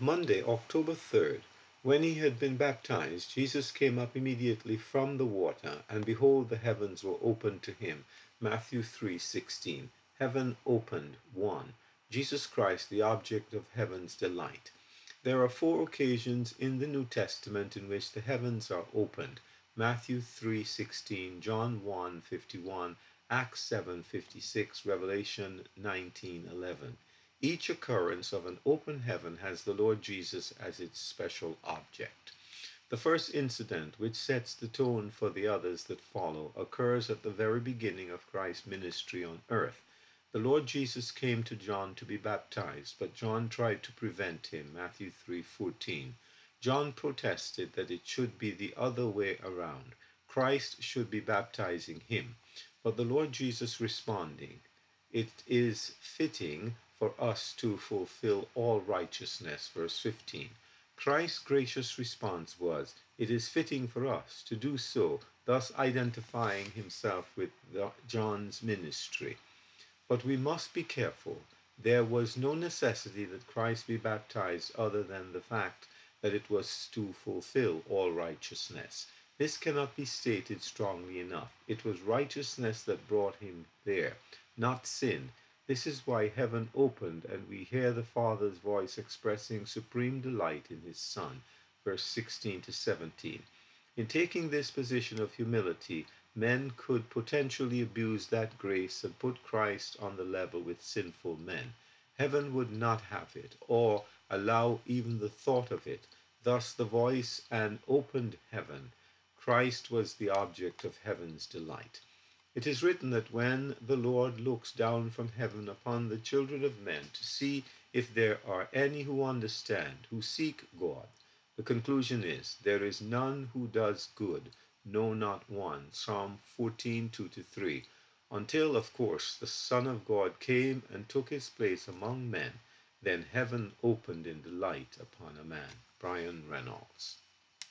Monday, October 3rd. When he had been baptized, Jesus came up immediately from the water, and behold, the heavens were opened to him. Matthew 3:16. Heaven opened. 1. Jesus Christ, the object of heaven's delight. There are four occasions in the New Testament in which the heavens are opened. Matthew 3:16, John 1:51, Acts 7:56, Revelation 19:11. Each occurrence of an open heaven has the Lord Jesus as its special object. The first incident, which sets the tone for the others that follow, occurs at the very beginning of Christ's ministry on earth. The Lord Jesus came to John to be baptized, but John tried to prevent him. Matthew 3:14. John protested that it should be the other way around. Christ should be baptizing him. But the Lord Jesus responding, it is fitting for us to fulfill all righteousness. Verse 15. Christ's gracious response was, It is fitting for us to do so, thus identifying himself with the, John's ministry. But we must be careful. There was no necessity that Christ be baptized other than the fact that it was to fulfill all righteousness. This cannot be stated strongly enough. It was righteousness that brought him there, not sin. This is why heaven opened and we hear the Father's voice expressing supreme delight in his Son. Verse 16 to 17. In taking this position of humility, men could potentially abuse that grace and put Christ on the level with sinful men. Heaven would not have it, or allow even the thought of it. Thus the voice and opened heaven. Christ was the object of heaven's delight. It is written that when the Lord looks down from heaven upon the children of men to see if there are any who understand, who seek God, the conclusion is, There is none who does good, no, not one. Psalm 14, 2 3. Until, of course, the Son of God came and took his place among men, then heaven opened in delight upon a man. Brian Reynolds.